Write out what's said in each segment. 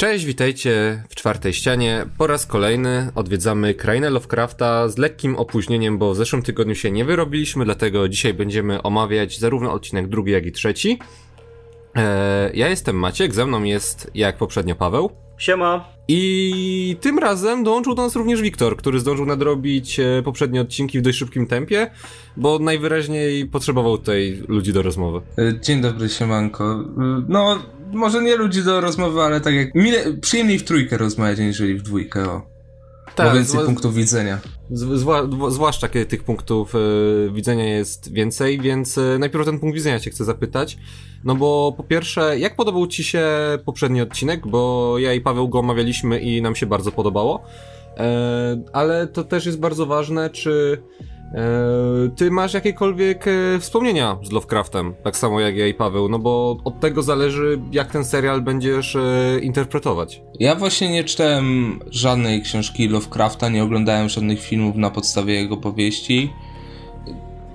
Cześć, witajcie w czwartej ścianie. Po raz kolejny odwiedzamy krainę Lovecrafta z lekkim opóźnieniem, bo w zeszłym tygodniu się nie wyrobiliśmy, dlatego dzisiaj będziemy omawiać zarówno odcinek drugi, jak i trzeci. Eee, ja jestem Maciek, ze mną jest jak poprzednio Paweł. Siema. I tym razem dołączył do nas również Wiktor, który zdążył nadrobić e, poprzednie odcinki w dość szybkim tempie, bo najwyraźniej potrzebował tutaj ludzi do rozmowy. E, dzień dobry, siemanko. E, no, może nie ludzi do rozmowy, ale tak jak mile, przyjemniej w trójkę rozmawiać, niżeli w dwójkę, o. Tak, Ma więcej punktów widzenia. Zwła zwłaszcza kiedy tych punktów y, widzenia jest więcej, więc y, najpierw ten punkt widzenia cię chcę zapytać. No bo po pierwsze, jak podobał ci się poprzedni odcinek? Bo ja i Paweł go omawialiśmy i nam się bardzo podobało. E, ale to też jest bardzo ważne, czy E, ty masz jakiekolwiek e, wspomnienia z Lovecraftem, tak samo jak ja i Paweł, no bo od tego zależy, jak ten serial będziesz e, interpretować. Ja właśnie nie czytałem żadnej książki Lovecrafta, nie oglądałem żadnych filmów na podstawie jego powieści.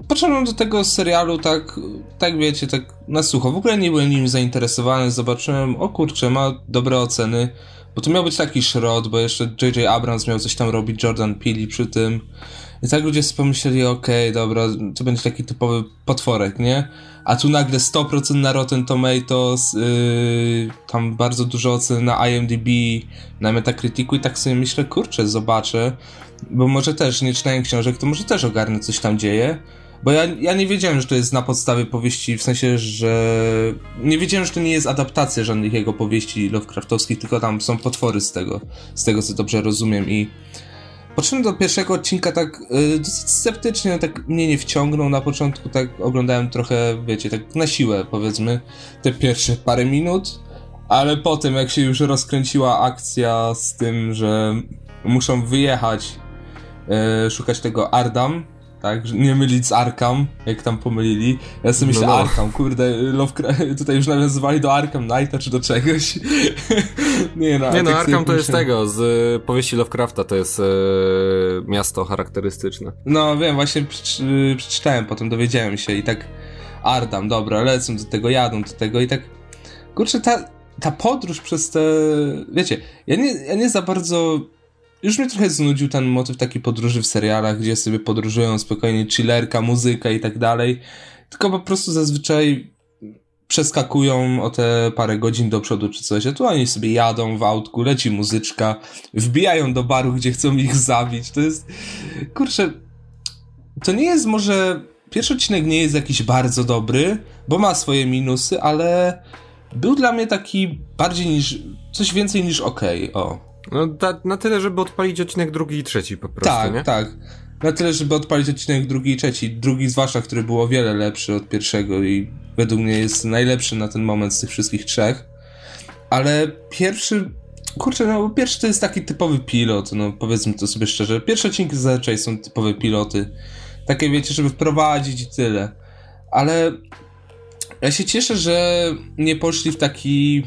Począłem do tego serialu tak, tak wiecie, tak na sucho. W ogóle nie byłem nim zainteresowany. Zobaczyłem, o kurczę, ma dobre oceny. Bo to miał być taki szrot, bo jeszcze J.J. Abrams miał coś tam robić, Jordan Peele przy tym. I tak ludzie pomyśleli, okej, okay, dobra, to będzie taki typowy potworek, nie? A tu nagle 100% na Rotten Tomatoes, yy, tam bardzo dużo ocen na IMDb, na Metacriticu i tak sobie myślę, kurczę, zobaczę, bo może też, nie czytałem książek, to może też ogarnę, coś tam dzieje. Bo ja, ja nie wiedziałem, że to jest na podstawie powieści, w sensie, że nie wiedziałem, że to nie jest adaptacja żadnych jego powieści Lovecraftowskich, tylko tam są potwory z tego, z tego co dobrze rozumiem i Patrzyłem do pierwszego odcinka tak yy, dosyć sceptycznie, tak mnie nie wciągnął. Na początku, tak oglądałem trochę, wiecie, tak na siłę powiedzmy, te pierwsze parę minut, ale potem jak się już rozkręciła akcja z tym, że muszą wyjechać, yy, szukać tego Ardam, tak? Nie mylić z Arkham, jak tam pomylili. Ja sobie myślę, no, no. Arkham, kurde, Lovecraft, tutaj już nawiązywali do Arkham Knighta czy do czegoś. nie no, nie no tak Arkham to jest tego, z y, powieści Lovecrafta, to jest e, miasto charakterystyczne. No wiem, właśnie przeczytałem, potem dowiedziałem się i tak Ardam, dobra, lecą do tego, jadą do tego i tak kurczę, ta, ta podróż przez te, wiecie, ja nie, ja nie za bardzo już mnie trochę znudził ten motyw takiej podróży w serialach, gdzie sobie podróżują spokojnie chillerka, muzyka i tak dalej. Tylko po prostu zazwyczaj przeskakują o te parę godzin do przodu czy coś, a tu oni sobie jadą w autku, leci muzyczka, wbijają do baru, gdzie chcą ich zabić. To jest, kurczę, to nie jest może, pierwszy odcinek nie jest jakiś bardzo dobry, bo ma swoje minusy, ale był dla mnie taki bardziej niż, coś więcej niż okej, okay. o. No da, na tyle, żeby odpalić odcinek drugi i trzeci po prostu, Tak, nie? tak. Na tyle, żeby odpalić odcinek drugi i trzeci. Drugi zwłaszcza, który był o wiele lepszy od pierwszego i według mnie jest najlepszy na ten moment z tych wszystkich trzech. Ale pierwszy... Kurczę, no pierwszy to jest taki typowy pilot, no powiedzmy to sobie szczerze. Pierwsze odcinki zazwyczaj są typowe piloty. Takie wiecie, żeby wprowadzić i tyle. Ale ja się cieszę, że nie poszli w taki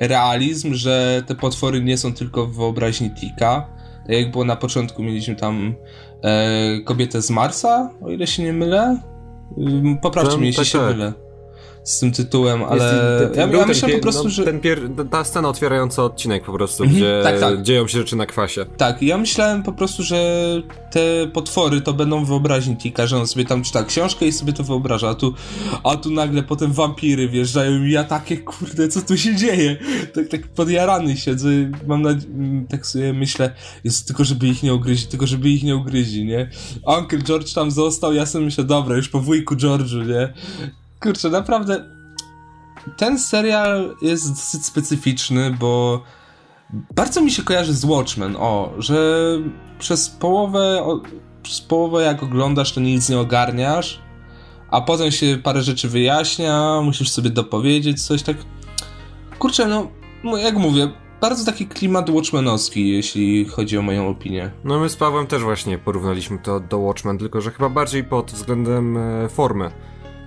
realizm, że te potwory nie są tylko w wyobraźni Tika. Tak jak było na początku, mieliśmy tam e, kobietę z Marsa, o ile się nie mylę. Poprawcie mnie, jeśli tak, się tak. mylę z tym tytułem, ale jest, ten, ja, ja myślę po prostu, no, że... Ten pier... Ta scena otwierająca odcinek po prostu, mhm, gdzie tak, tak. dzieją się rzeczy na kwasie. Tak, ja myślałem po prostu, że te potwory to będą wyobraźni Tika, że on sobie tam czyta książkę i sobie to wyobraża, a tu, a tu nagle potem wampiry wjeżdżają i ja takie, kurde, co tu się dzieje? Tak, tak podjarany siedzę, mam na... tak sobie myślę, jest tylko żeby ich nie ugryźć, tylko żeby ich nie ugryźli, nie? Uncle George tam został, ja sobie myślę, dobra, już po wujku George'u, nie? Kurczę, naprawdę ten serial jest dosyć specyficzny, bo bardzo mi się kojarzy z Watchmen, o, że przez połowę, o, przez połowę jak oglądasz, to nic nie ogarniasz, a potem się parę rzeczy wyjaśnia, musisz sobie dopowiedzieć coś, tak... Kurczę, no, no jak mówię, bardzo taki klimat Watchmenowski, jeśli chodzi o moją opinię. No my z Pawłem też właśnie porównaliśmy to do Watchmen, tylko że chyba bardziej pod względem e, formy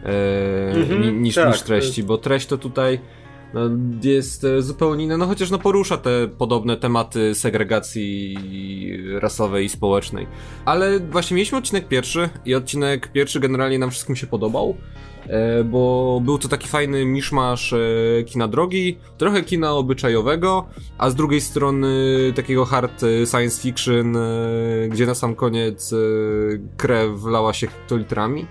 mm -hmm, niż, tak, niż treści, bo treść to tutaj no, jest e, zupełnie inny, no chociaż no porusza te podobne tematy segregacji rasowej i społecznej. Ale właśnie mieliśmy odcinek pierwszy i odcinek pierwszy generalnie nam wszystkim się podobał. E, bo był to taki fajny miszmasz e, kina drogi, trochę kina obyczajowego, a z drugiej strony takiego hard science fiction, gdzie na sam koniec krew lała się hektolitrami.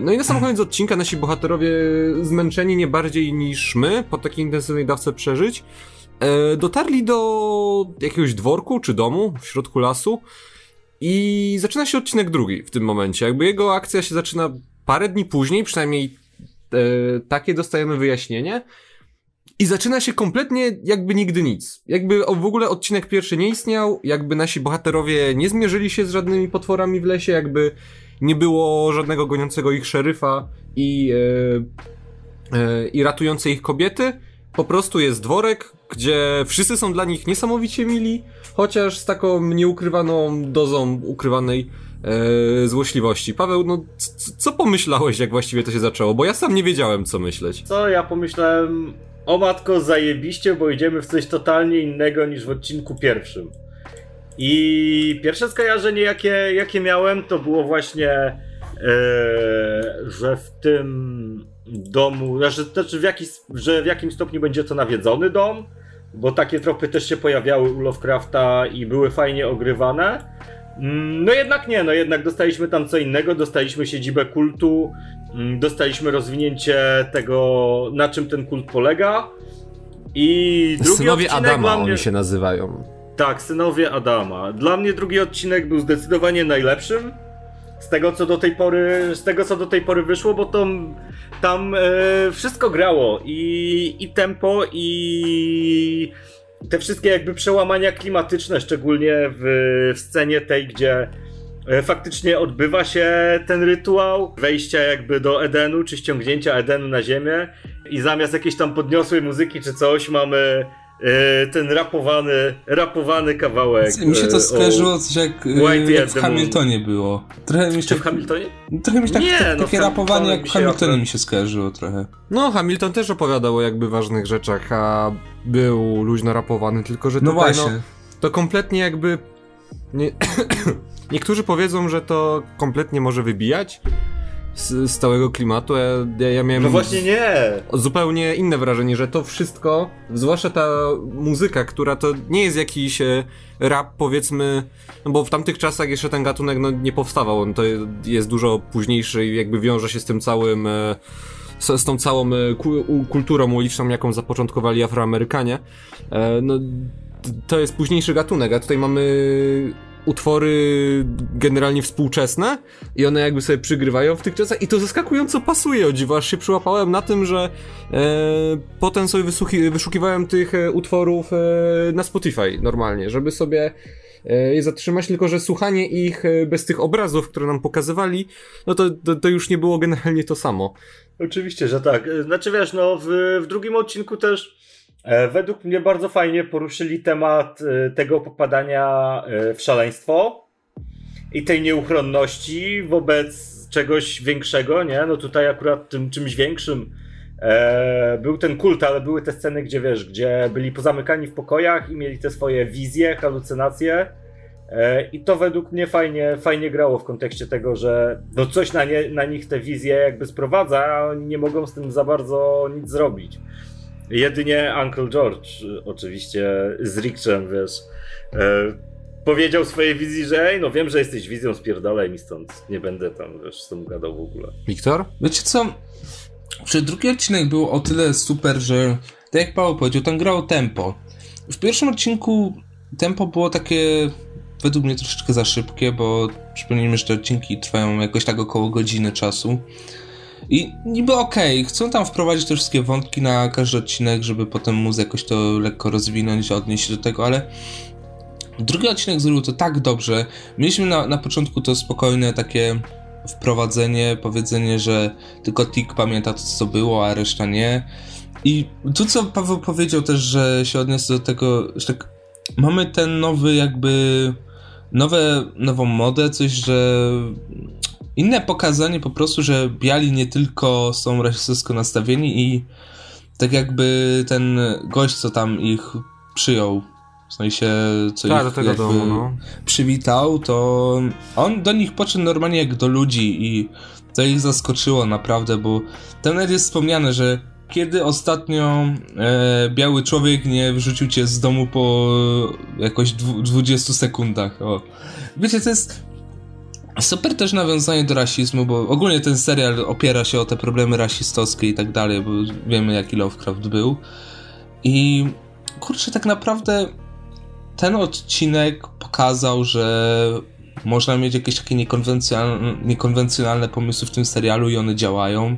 No i na sam koniec odcinka nasi bohaterowie zmęczeni nie bardziej niż my po takiej intensywnej dawce przeżyć, dotarli do jakiegoś dworku czy domu w środku lasu i zaczyna się odcinek drugi w tym momencie. Jakby jego akcja się zaczyna parę dni później, przynajmniej e, takie dostajemy wyjaśnienie. I zaczyna się kompletnie jakby nigdy nic. Jakby w ogóle odcinek pierwszy nie istniał, jakby nasi bohaterowie nie zmierzyli się z żadnymi potworami w lesie, jakby nie było żadnego goniącego ich szeryfa i, e, e, i ratującej ich kobiety. Po prostu jest dworek, gdzie wszyscy są dla nich niesamowicie mili, chociaż z taką nieukrywaną dozą ukrywanej e, złośliwości. Paweł, no co pomyślałeś, jak właściwie to się zaczęło? Bo ja sam nie wiedziałem, co myśleć. Co ja pomyślałem? O matko, zajebiście, bo idziemy w coś totalnie innego niż w odcinku pierwszym. I pierwsze skojarzenie, jakie, jakie miałem, to było właśnie, e, że w tym domu, znaczy, znaczy w jaki, że w jakim stopniu będzie to nawiedzony dom, bo takie tropy też się pojawiały u Lovecrafta i były fajnie ogrywane. Mm, no jednak nie, no jednak dostaliśmy tam co innego, dostaliśmy siedzibę kultu, mm, dostaliśmy rozwinięcie tego, na czym ten kult polega. I drugi Synowie Adama oni się nazywają. Tak, synowie Adama. Dla mnie drugi odcinek był zdecydowanie najlepszym. Z tego co do tej pory, z tego co do tej pory wyszło, bo to, tam e, wszystko grało i, i tempo i te wszystkie jakby przełamania klimatyczne, szczególnie w, w scenie tej, gdzie e, faktycznie odbywa się ten rytuał wejścia jakby do Edenu, czy ściągnięcia Edenu na ziemię i zamiast jakiejś tam podniosłej muzyki czy coś mamy ten rapowany, rapowany kawałek. Mi się to e, skojarzyło coś jak, jak w Hamiltonie było. Trochę mi się, Czy w Hamiltonie? Trochę mi się tak, nie, tak, no, takie rapowanie jak w Hamiltonie mi się skojarzyło trochę. No, Hamilton też opowiadał o jakby ważnych rzeczach, a był luźno rapowany, tylko że no tutaj, no, właśnie. No, to kompletnie jakby... Nie... Niektórzy powiedzą, że to kompletnie może wybijać z, z całego klimatu. Ja, ja miałem. No właśnie nie! Zupełnie inne wrażenie, że to wszystko, zwłaszcza ta muzyka, która to nie jest jakiś e, rap, powiedzmy, no bo w tamtych czasach jeszcze ten gatunek no, nie powstawał. On to jest dużo późniejszy i jakby wiąże się z tym całym. E, z, z tą całą e, kulturą uliczną, jaką zapoczątkowali Afroamerykanie. No, to jest późniejszy gatunek, a tutaj mamy utwory generalnie współczesne i one jakby sobie przygrywają w tych czasach i to zaskakująco pasuje, o dziwo, aż się przyłapałem na tym, że e, potem sobie wyszukiwałem tych e, utworów e, na Spotify normalnie, żeby sobie e, je zatrzymać, tylko że słuchanie ich e, bez tych obrazów, które nam pokazywali, no to, to, to, już nie było generalnie to samo. Oczywiście, że tak. Znaczy wiesz, no w, w drugim odcinku też E, według mnie bardzo fajnie poruszyli temat e, tego popadania e, w szaleństwo i tej nieuchronności wobec czegoś większego, nie? No tutaj akurat tym czymś większym e, był ten kult, ale były te sceny, gdzie wiesz, gdzie byli pozamykani w pokojach i mieli te swoje wizje, halucynacje. E, I to według mnie fajnie, fajnie grało w kontekście tego, że no coś na, nie, na nich te wizje jakby sprowadza, a oni nie mogą z tym za bardzo nic zrobić. Jedynie Uncle George, oczywiście z Rickczem, wiesz, e, powiedział swojej wizji, że ej, no wiem, że jesteś wizją, spierdolaj mi stąd, nie będę tam, wiesz, z tym gadał w ogóle. Wiktor? Wiecie co, że drugi odcinek był o tyle super, że tak jak Paweł powiedział, tam grało tempo. W pierwszym odcinku tempo było takie według mnie troszeczkę za szybkie, bo przypomnijmy, że te odcinki trwają jakoś tak około godziny czasu. I niby okej, okay, chcą tam wprowadzić te wszystkie wątki na każdy odcinek, żeby potem móc jakoś to lekko rozwinąć, odnieść się do tego, ale drugi odcinek zrobił to tak dobrze. Mieliśmy na, na początku to spokojne takie wprowadzenie, powiedzenie, że tylko Tik pamięta to, co było, a reszta nie. I tu, co Paweł powiedział też, że się odniosę do tego, że tak mamy ten nowy jakby nowe, nową modę, coś, że inne pokazanie po prostu, że biali nie tylko są rasistowsko nastawieni i tak jakby ten gość, co tam ich przyjął, w sensie, co Tak, ich do tego domu, no. przywitał, to on do nich podszedł normalnie jak do ludzi i to ich zaskoczyło naprawdę, bo tam nawet jest wspomniane, że kiedy ostatnio e, biały człowiek nie wyrzucił cię z domu po jakoś dwu, 20 sekundach. O. Wiecie, to jest super też nawiązanie do rasizmu, bo ogólnie ten serial opiera się o te problemy rasistowskie i tak dalej, bo wiemy jaki Lovecraft był. I kurczę, tak naprawdę ten odcinek pokazał, że można mieć jakieś takie niekonwencjonalne, niekonwencjonalne pomysły w tym serialu i one działają.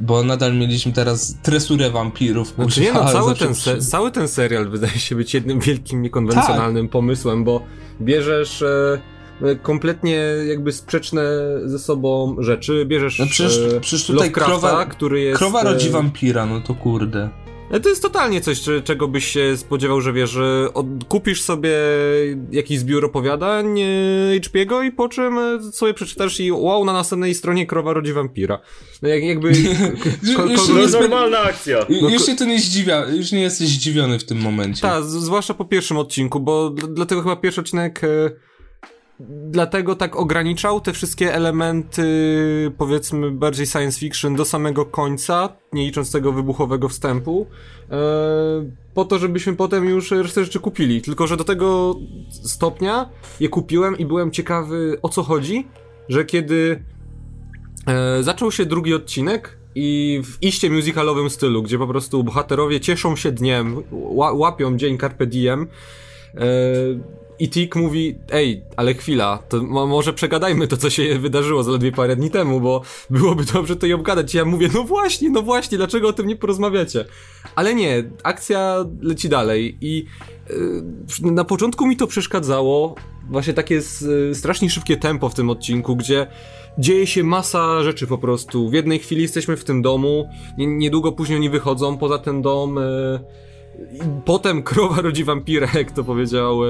Bo nadal mieliśmy teraz tresurę wampirów. Znaczy nie no, cały ten, se, cały ten serial wydaje się być jednym wielkim, niekonwencjonalnym pomysłem, bo bierzesz e, kompletnie jakby sprzeczne ze sobą rzeczy, bierzesz No przecież- e, przecież tutaj krowa- który jest... Krowa rodzi e, wampira, no to kurde. E, To jest totalnie coś, czego byś się spodziewał, że wiesz, że od, kupisz sobie jakiś zbiór opowiadań e, HP'ego i po czym e, sobie przeczytasz i wow, na następnej stronie krowa rodzi wampira. No jak, jakby... ko- ko- zbyt- normalna akcja. No już się to nie zdziwia, już nie jesteś zdziwiony w tym momencie. Tak, zwłaszcza po pierwszym odcinku, bo dl- dlatego chyba pierwszy odcinek e, dlatego tak ograniczał te wszystkie elementy, powiedzmy, bardziej science fiction do samego końca, nie licząc tego wybuchowego wstępu, e, po to, żebyśmy potem już resztę rzeczy kupili. Tylko, że do tego stopnia je kupiłem i byłem ciekawy o co chodzi, że kiedy E, zaczął się drugi odcinek i w iście musicalowym stylu, gdzie po prostu bohaterowie cieszą się dniem, ła, łapią dzień Carpe Diem e, i Tik mówi, ej, ale chwila, to mo- może przegadajmy to, co się wydarzyło zaledwie parę dni temu, bo byłoby dobrze to i obgadać. I ja mówię, no właśnie, no właśnie, dlaczego o tym nie porozmawiacie? Ale nie, akcja leci dalej i e, na początku mi to przeszkadzało, właśnie takie s- strasznie szybkie tempo w tym odcinku, gdzie dzieje się masa rzeczy po prostu. W jednej chwili jesteśmy w tym domu, nie, niedługo później oni wychodzą poza ten dom. I potem krowa rodzi wampira, jak to powiedział e,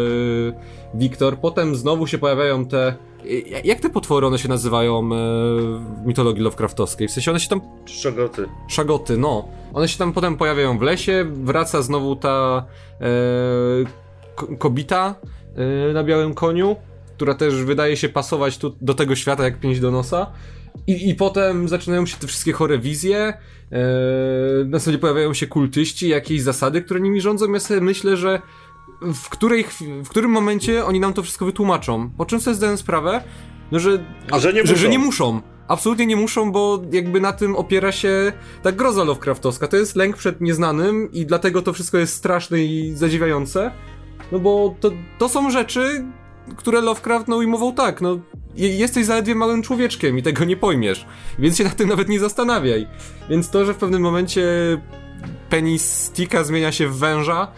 Wiktor. Potem znowu się pojawiają te. e, Jak te potwory one się nazywają e, w mitologii Lovecraftowskiej? W sensie one się tam Szczogoty. Szagoty, no. One się tam potem pojawiają w lesie, wraca znowu ta e, ko- kobita e, na białym koniu, która też wydaje się pasować tu do tego świata jak pięść do nosa. I, I potem zaczynają się te wszystkie chore wizje, e, następnie pojawiają się kultyści, jakieś zasady, które nimi rządzą. Ja sobie myślę, że w, której, w którym momencie oni nam to wszystko wytłumaczą. Po czym sobie zdałem sprawę, no, że, Że nie że, że muszą. nie muszą. Absolutnie nie muszą, bo jakby na tym opiera się ta groza Lovecraftowska. To jest lęk przed nieznanym i dlatego to wszystko jest straszne i zadziwiające. No bo to, to są rzeczy, które Lovecraft no ujmował tak, no je- jesteś zaledwie małym człowieczkiem i tego nie pojmiesz, więc się nad tym nawet nie zastanawiaj. Więc to, że w pewnym momencie penis Sticka zmienia się w węża,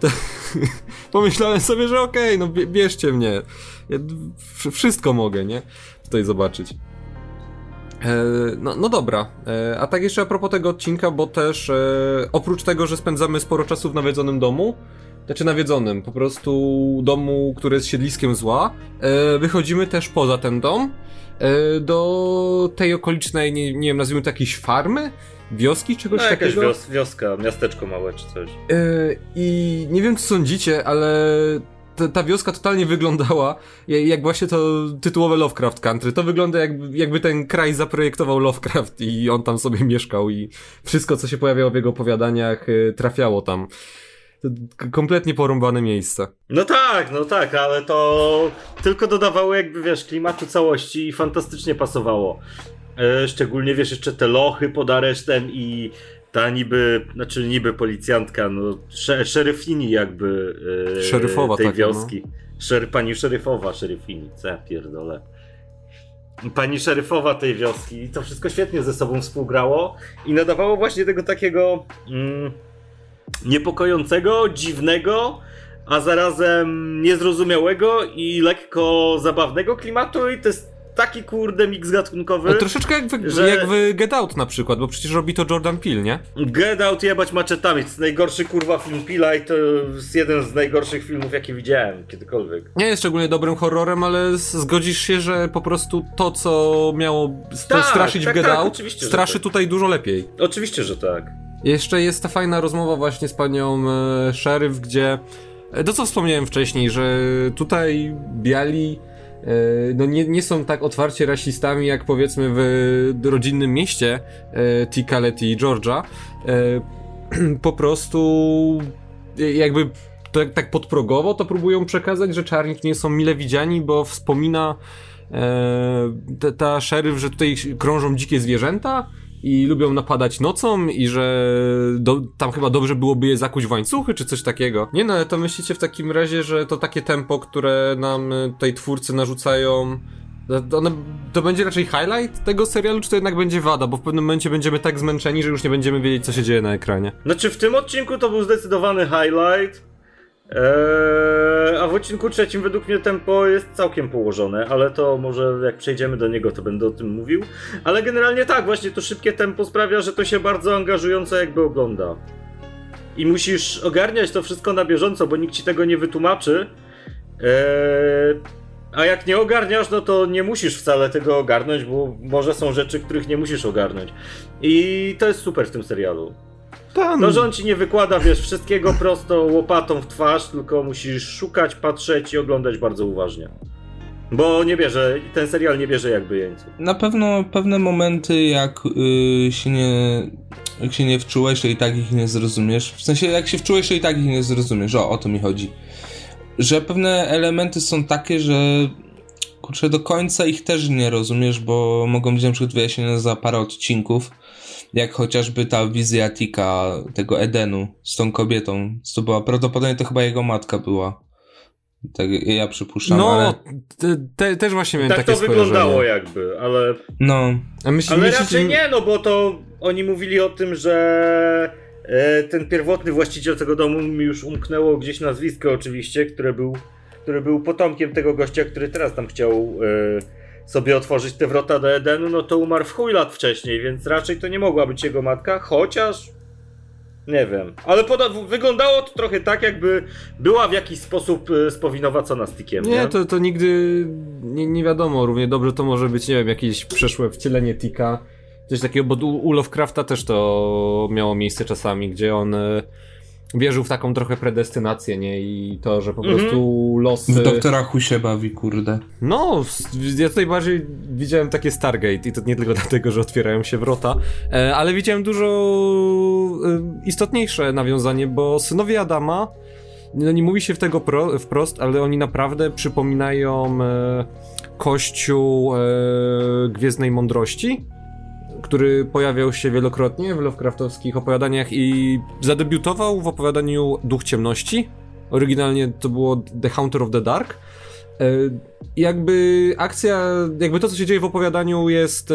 to pomyślałem sobie, że okej, no bie- bierzcie mnie. Ja wszystko mogę, nie? Tutaj zobaczyć. E, No, no dobra, e, a tak jeszcze a propos tego odcinka, bo też e, oprócz tego, że spędzamy sporo czasu w nawiedzonym domu, znaczy nawiedzonym, po prostu domu, który jest siedliskiem zła, e, wychodzimy też poza ten dom e, do tej okolicznej, nie, nie wiem, nazwijmy to jakiejś farmy? Wioski, czegoś No jakaś takiego? wios wioska, miasteczko małe czy coś. E, I nie wiem, co sądzicie, ale ta, ta wioska totalnie wyglądała ja- jak właśnie to tytułowe Lovecraft Country. To wygląda jakby, jakby ten kraj zaprojektował Lovecraft i on tam sobie mieszkał i wszystko, co się pojawiało w jego opowiadaniach, e, trafiało tam. Kompletnie porąbane miejsce. No tak, no tak, ale to tylko dodawało jakby, wiesz, klimatu całości i fantastycznie pasowało. E, szczególnie, wiesz, jeszcze te lochy pod aresztem i ta niby, znaczy niby policjantka, no, sze, szeryfini jakby e, Szeryfowa tej taka, wioski. Szer, pani szeryfowa, szeryfini, co ja pierdolę. Pani szeryfowa tej wioski i to wszystko świetnie ze sobą współgrało i nadawało właśnie tego takiego mm, niepokojącego, dziwnego, a zarazem niezrozumiałego i lekko zabawnego klimatu i to jest taki kurde miks gatunkowy. Ale troszeczkę jak w, że- jak w Get Out na przykład, bo przecież robi to Jordan Peele, nie? Get Out jebać maczetami. To jest najgorszy kurwa film Pila i to jest jeden z najgorszych filmów jakie widziałem kiedykolwiek. Nie jest szczególnie dobrym horrorem, ale zgodzisz się, że po prostu to, co miało Tak, straszyć tak, w Get tak, Out, straszy tak. tutaj dużo lepiej. Oczywiście, że tak. Jeszcze jest ta fajna rozmowa właśnie z panią e, gdzie e, to co wspomniałem wcześniej, że tutaj biali e, no nie, nie są tak otwarcie rasistami jak powiedzmy w rodzinnym mieście e, Tikalet i Georgia. Po prostu jakby tak, tak podprogowo to próbują przekazać, że czarni nie są mile widziani, bo wspomina ta, ta szeryf, że tutaj krążą dzikie zwierzęta i lubią napadać nocą i że do, tam chyba dobrze byłoby je zakuć w łańcuchy czy coś takiego. Nie no, ale to myślicie w takim razie, że to takie tempo, które nam tutaj twórcy narzucają to, one, to będzie raczej highlight tego serialu, czy to jednak będzie wada? Bo w pewnym momencie będziemy tak zmęczeni, że już nie będziemy wiedzieć, co się dzieje na ekranie. Znaczy, w tym odcinku to był zdecydowany highlight. Eee, a w odcinku trzecim według mnie tempo jest całkiem położone, ale to może jak przejdziemy do niego, to będę o tym mówił. Ale generalnie tak, właśnie to szybkie tempo sprawia, że to się bardzo angażująco jakby ogląda. I musisz ogarniać to wszystko na bieżąco, bo nikt ci tego nie wytłumaczy. Eee, a jak nie ogarniasz, no to nie musisz wcale tego ogarnąć, bo może są rzeczy, których nie musisz ogarnąć. I to jest super w tym serialu. Tam. To, że on ci nie wykłada, wiesz, wszystkiego prosto łopatą w twarz, tylko musisz szukać, patrzeć i oglądać bardzo uważnie. Bo nie bierze, ten serial nie bierze jakby jeńców. Na pewno pewne momenty, jak yy, się nie. Jak się nie wczułeś, to i tak ich nie zrozumiesz. W sensie, jak się wczułeś, to i tak ich nie zrozumiesz. O, o to mi chodzi. Że pewne elementy są takie, że kurczę, do końca ich też nie rozumiesz, bo mogą być na przykład wyjaśnione za parę odcinków jak chociażby ta wizja Tika, tego Edenu z tą kobietą, to była, prawdopodobnie to chyba jego matka była. Tak, ja przypuszczam, no, ale... te, te, też właśnie miałem tak takie to wyglądało jakby, ale... No. Myśl, ale myślicie... raczej nie, no bo to oni mówili o tym, że e, ten pierwotny właściciel tego domu mi już umknęło gdzieś nazwisko oczywiście, które był, który był potomkiem tego gościa, który teraz tam chciał... E, sobie otworzyć te wrota do Edenu, no to umarł w chuj lat wcześniej, więc raczej to nie mogła być jego matka, chociaż nie wiem. Ale wyglądało to trochę tak, jakby była w jakiś sposób y, spowinowacona stickiem. Nie, nie? To, to nigdy nie, nie wiadomo. Równie dobrze to może być, nie wiem, jakieś przeszłe wcielenie Tika. Coś takiego, bo u Lovecrafta też to miało miejsce czasami, gdzie on y, wierzył w taką trochę predestynację, nie? I to, że po mm -hmm. prostu losy... W doktora Hu się bawi, kurde. No, ja tutaj bardziej widziałem takie Stargate i to nie tylko dlatego, że otwierają się wrota, e, ale widziałem dużo e, istotniejsze nawiązanie, bo synowie Adama, no nie mówi się w tego pro, wprost, ale oni naprawdę przypominają e, kościół Gwiezdnej Mądrości, który pojawiał się wielokrotnie w Lovecraftowskich opowiadaniach i zadebiutował w opowiadaniu Duch Ciemności. Oryginalnie to było The Hunter of the Dark. E, jakby akcja, jakby to co się dzieje w opowiadaniu jest. E,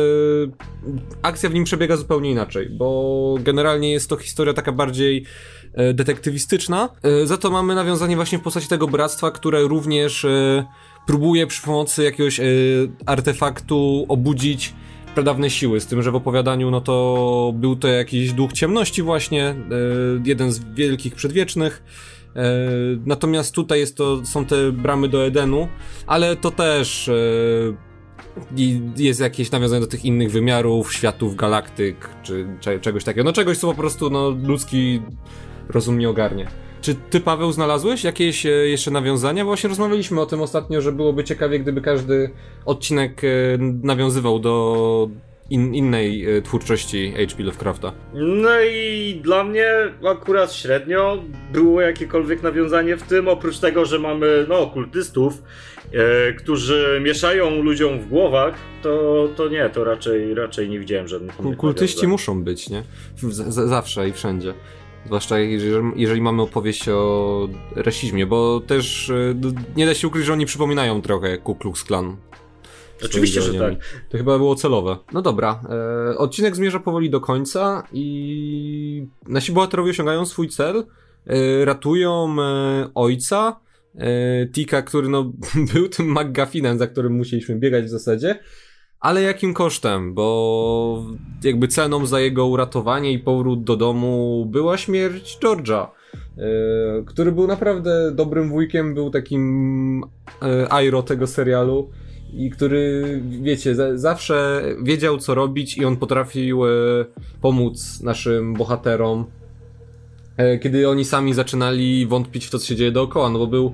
akcja w nim przebiega zupełnie inaczej, bo generalnie jest to historia taka bardziej e, detektywistyczna. Za to mamy nawiązanie właśnie w postaci tego bractwa, które również próbuje przy pomocy jakiegoś artefaktu obudzić pradawne siły, z tym, że w opowiadaniu no to był to jakiś duch ciemności właśnie, e, jeden z wielkich przedwiecznych, e, natomiast tutaj jest to, są te bramy do Edenu, ale to też e, jest jakieś nawiązanie do tych innych wymiarów, światów, galaktyk, czy, czy czegoś takiego, no czegoś, co po prostu no, ludzki rozum nie ogarnie. Czy ty, Paweł, znalazłeś jakieś e, jeszcze nawiązania? Właśnie rozmawialiśmy o tym ostatnio, że byłoby ciekawie, gdyby każdy odcinek e, nawiązywał do in, innej e, twórczości H.P. Lovecrafta. No i dla mnie akurat średnio było jakiekolwiek nawiązanie w tym, oprócz tego, że mamy no, okultystów, e, którzy mieszają ludziom w głowach, to, to nie, to raczej, raczej nie widziałem żadnych Kultyści nawiązań. muszą być, nie? Z, zawsze i wszędzie. Zwłaszcza jeżeli, mamy opowieść o rasizmie, bo też e, nie da się ukryć, że oni przypominają trochę Ku Klux Klan. Oczywiście, że tak. To chyba było celowe. No dobra, e, odcinek zmierza powoli do końca i nasi bohaterowie osiągają swój cel, e, ratują e, ojca, Tika, który no, był tym McGuffinem, za którym musieliśmy biegać w zasadzie, ale jakim kosztem? Bo jakby ceną za jego uratowanie i powrót do domu była śmierć George'a, yy, który był naprawdę dobrym wujkiem, był takim yy, Airo tego serialu i który, wiecie, za, zawsze wiedział co robić i on potrafił e, pomóc naszym bohaterom, e, kiedy oni sami zaczynali wątpić w to, co się dzieje dookoła, no bo był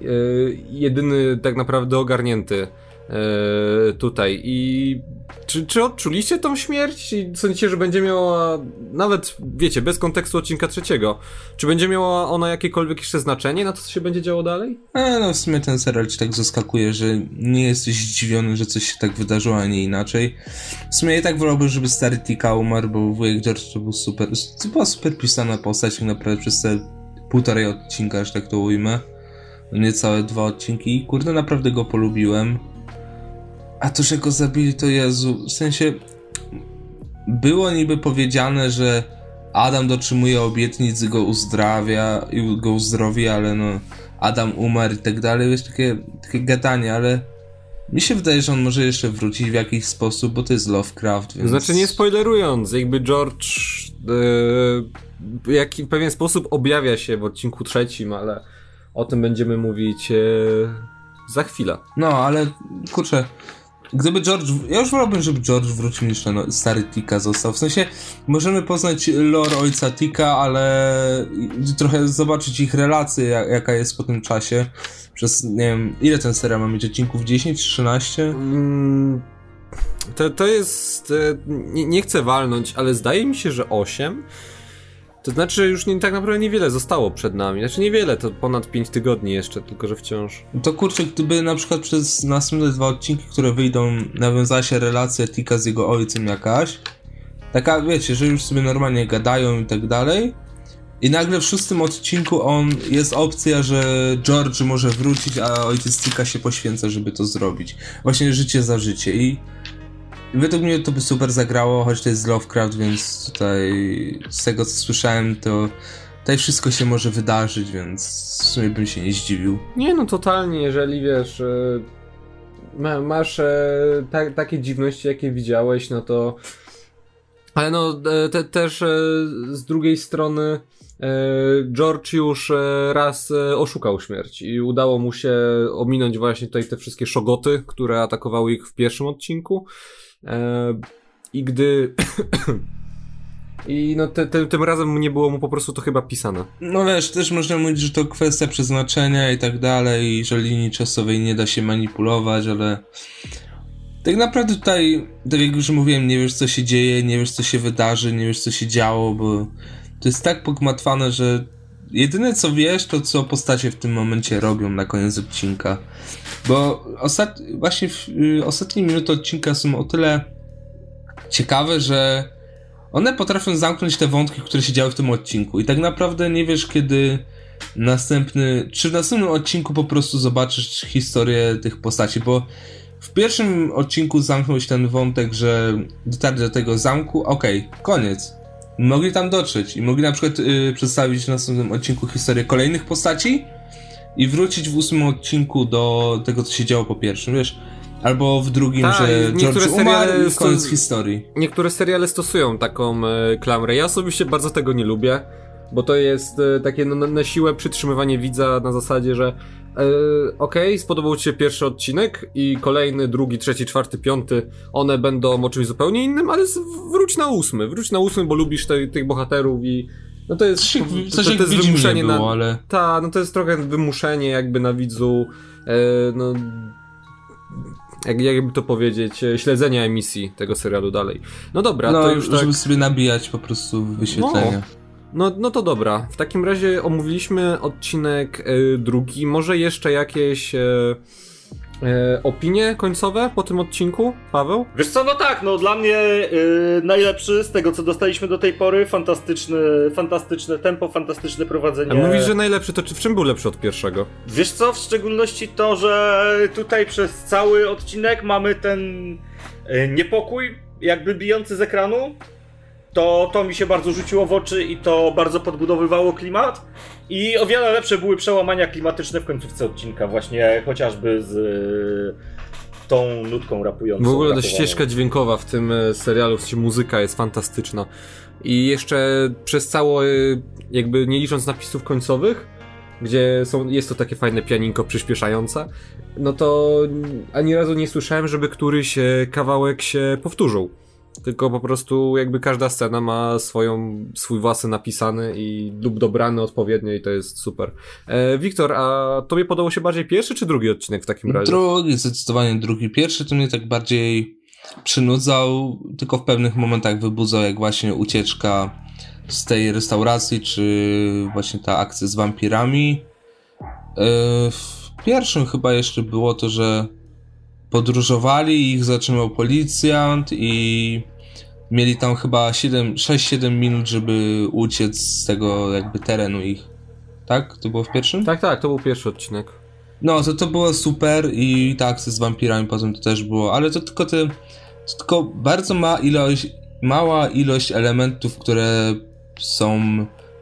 e, jedyny tak naprawdę ogarnięty e, tutaj i czy, czy odczuliście tą śmierć i sądzicie, że będzie miała, nawet wiecie, bez kontekstu odcinka trzeciego, czy będzie miała ona jakiekolwiek jeszcze znaczenie na to, co się będzie działo dalej? E, no w sumie ten serial ci tak zaskakuje, że nie jesteś zdziwiony, że coś się tak wydarzyło, a nie inaczej. W sumie i tak wolałbym, żeby stary Tika umarł, bo wujek George to był super, to była super pisana postać tak naprawdę przez te półtorej odcinka, że tak to ujmę. Niecałe dwa odcinki kurde, naprawdę go polubiłem. A to, że go zabili, to Jezu, w sensie było niby powiedziane, że Adam dotrzymuje obietnic, go uzdrawia i go uzdrowi, ale no Adam umarł i tak dalej, jest takie, takie gadanie, ale mi się wydaje, że on może jeszcze wrócić w jakiś sposób, bo to jest Lovecraft, więc... Znaczy nie spoilerując, jakby George yy, w pewien sposób objawia się w odcinku trzecim, ale o tym będziemy mówić yy, za chwilę. No, ale kurczę, Gdyby George. Ja już wolałbym, żeby George wrócił niż ten stary Tika został. W sensie możemy poznać lore ojca Tika, ale trochę zobaczyć ich relację, jaka jest po tym czasie. Przez nie wiem, ile ten serial ma mieć odcinków? 10, 13? Mm, to, to jest. E, nie, nie chcę walnąć, ale zdaje mi się, że 8. To znaczy, już nie, tak naprawdę niewiele zostało przed nami. Znaczy, niewiele, to ponad 5 tygodni jeszcze, tylko że wciąż. To kurczę, gdyby na przykład przez następne dwa odcinki, które wyjdą, nawiązała się relacja Tika z jego ojcem jakaś. Taka, wiecie, że już sobie normalnie gadają i tak dalej. I nagle w szóstym odcinku on jest opcja, że George może wrócić, a ojciec Tika się poświęca, żeby to zrobić. Właśnie życie za życie. I Według mnie to by super zagrało, choć to jest Lovecraft, więc tutaj z tego co słyszałem, to tutaj wszystko się może wydarzyć, więc w sumie bym się nie zdziwił. Nie no, totalnie, jeżeli wiesz, e, masz e, ta, takie dziwności, jakie widziałeś, no to... Ale no, e, te, też z drugiej strony George już raz oszukał śmierć i udało mu się ominąć właśnie tutaj te wszystkie szogoty, które atakowały ich w pierwszym odcinku. E, I gdy. I no te, te, tym razem nie było mu po prostu to chyba pisane. No wiesz, też można mówić, że to kwestia przeznaczenia i tak dalej, że linii czasowej nie da się manipulować, ale tak naprawdę tutaj, tak jak już mówiłem, nie wiesz co się dzieje, nie wiesz co się wydarzy, nie wiesz co się działo, bo to jest tak pogmatwane, że jedyne co wiesz, to co postacie w tym momencie robią na koniec odcinka. Bo ostat... właśnie w, y, ostatnie minuty odcinka są o tyle ciekawe, że one potrafią zamknąć te wątki, które się działy w tym odcinku. I tak naprawdę nie wiesz, kiedy następny. Czy w następnym odcinku po prostu zobaczysz historię tych postaci, bo w pierwszym odcinku zamknął się ten wątek, że dotarli do tego zamku, okej, okay, koniec. Mogli tam dotrzeć i mogli na przykład yy, przedstawić w następnym odcinku historię kolejnych postaci, i wrócić w ósmym odcinku do tego, co się działo po pierwszym, wiesz? Albo w drugim, Ta, że George umarł i koniec historii. Niektóre seriale stosują taką e, klamrę. Ja osobiście bardzo tego nie lubię, bo to jest e, takie no, na siłę przytrzymywanie widza na zasadzie, że e, okej, okay, spodobał ci się pierwszy odcinek i kolejny, drugi, trzeci, czwarty, piąty, one będą o czymś zupełnie innym, ale wróć na ósmy, wróć na ósmy, bo lubisz te, tych bohaterów i no to jest, coś, to, to, to jest wymuszenie było, na... ale... Tak, no to jest trochę wymuszenie jakby na widzu, e, no... Jak, jakby to powiedzieć, e, śledzenia emisji tego serialu dalej. No dobra, no, to już tak... żeby sobie nabijać po prostu wyświetlenia. No. No, no to dobra. W takim razie omówiliśmy odcinek y, drugi. Może jeszcze jakieś... Y, E, opinie końcowe po tym odcinku, Paweł? Wiesz co, no tak, no dla mnie yy, najlepszy z tego, co dostaliśmy do tej pory, fantastyczny, fantastyczne tempo, fantastyczne prowadzenie. A mówisz, że najlepszy, to czy w czym był lepszy od pierwszego? Wiesz co, w szczególności to, że tutaj przez cały odcinek mamy ten yy, niepokój, jakby bijący z ekranu, to, to mi się bardzo rzuciło w oczy i to bardzo podbudowywało klimat. I o wiele lepsze były przełamania klimatyczne w końcówce odcinka, właśnie chociażby z y, tą nutką rapującą. W ogóle ta ścieżka dźwiękowa w tym y, serialu, w muzyka jest fantastyczna. I jeszcze przez całe, jakby nie licząc napisów końcowych, gdzie są, jest to takie fajne pianinko przyspieszające, no to ani razu nie słyszałem, żeby któryś e, kawałek się powtórzył. Tylko po prostu jakby każda scena ma swoją, swój własny napisany i lub dobrany odpowiednio i to jest super. E, Wiktor, a tobie podobał się bardziej pierwszy czy drugi odcinek w takim razie? Drugi, zdecydowanie drugi. Pierwszy to mnie tak bardziej przynudzał, tylko w pewnych momentach wybudzał, jak właśnie ucieczka z tej restauracji, czy właśnie ta akcja z wampirami. E, w pierwszym chyba jeszcze było to, że podróżowali, ich zatrzymał policjant i mieli tam chyba 6-7 minut, żeby uciec z tego jakby terenu ich. Tak? To było w pierwszym? Tak, tak, to był pierwszy odcinek. No, to, to było super i ta akcja z wampirami potem to też było, ale to tylko te, to tylko bardzo ma ilość, mała ilość elementów, które są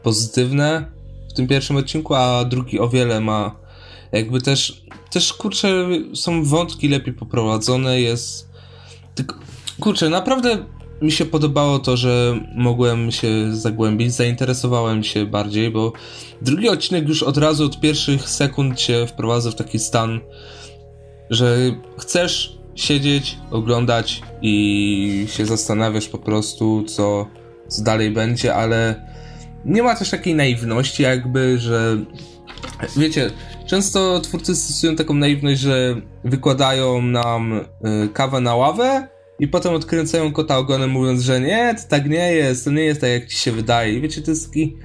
pozytywne w tym pierwszym odcinku, a drugi o wiele ma jakby też, też kurczę, są wątki lepiej poprowadzone, jest kurczę, naprawdę mi się podobało to, że mogłem się zagłębić, zainteresowałem się bardziej, bo drugi odcinek już od razu od pierwszych sekund się wprowadza w taki stan, że chcesz siedzieć, oglądać i się zastanawiasz po prostu, co, co dalej będzie, ale nie ma też takiej naiwności, jakby, że wiecie, często twórcy stosują taką naiwność, że wykładają nam y, kawę na ławę i potem odkręcają kota ogonem mówiąc, że nie, to tak nie jest, to nie jest tak jak ci się wydaje. Wiecie, to jest taki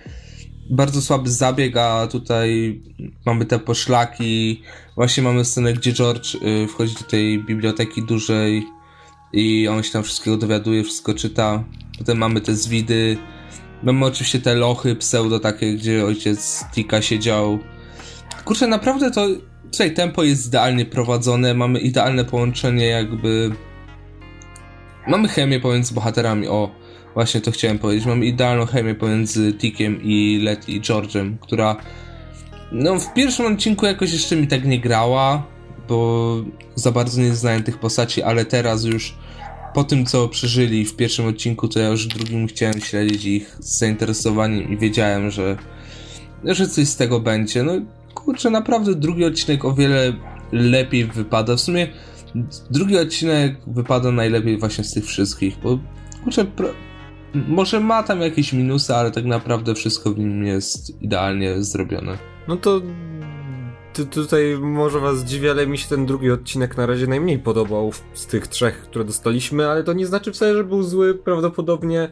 bardzo słaby zabieg, a tutaj mamy te poszlaki. Właśnie mamy scenę, gdzie George y, wchodzi do tej biblioteki dużej i on się tam wszystkiego dowiaduje, wszystko czyta. Potem mamy te zwidy. Mamy oczywiście te lochy pseudo takie, gdzie ojciec Tika siedział. Kurczę, naprawdę to tutaj tempo jest idealnie prowadzone, mamy idealne połączenie jakby mamy chemię pomiędzy bohaterami, o, właśnie to chciałem powiedzieć, mamy idealną chemię pomiędzy Tikiem i Letty i George'em, która no w pierwszym odcinku jakoś jeszcze mi tak nie grała, bo za bardzo nie znałem tych postaci, ale teraz już po tym co przeżyli w pierwszym odcinku, to ja już w drugim chciałem śledzić ich z zainteresowaniem i wiedziałem, że że coś z tego będzie. No kurczę, naprawdę drugi odcinek o wiele lepiej wypada. W sumie drugi odcinek wypada najlepiej właśnie z tych wszystkich, bo kurczę, może ma tam jakieś minusy, ale tak naprawdę wszystko w nim jest idealnie zrobione. No to tutaj może was dziwi, ale mi się ten drugi odcinek na razie najmniej podobał z tych trzech, które dostaliśmy, ale to nie znaczy wcale, że był zły. Prawdopodobnie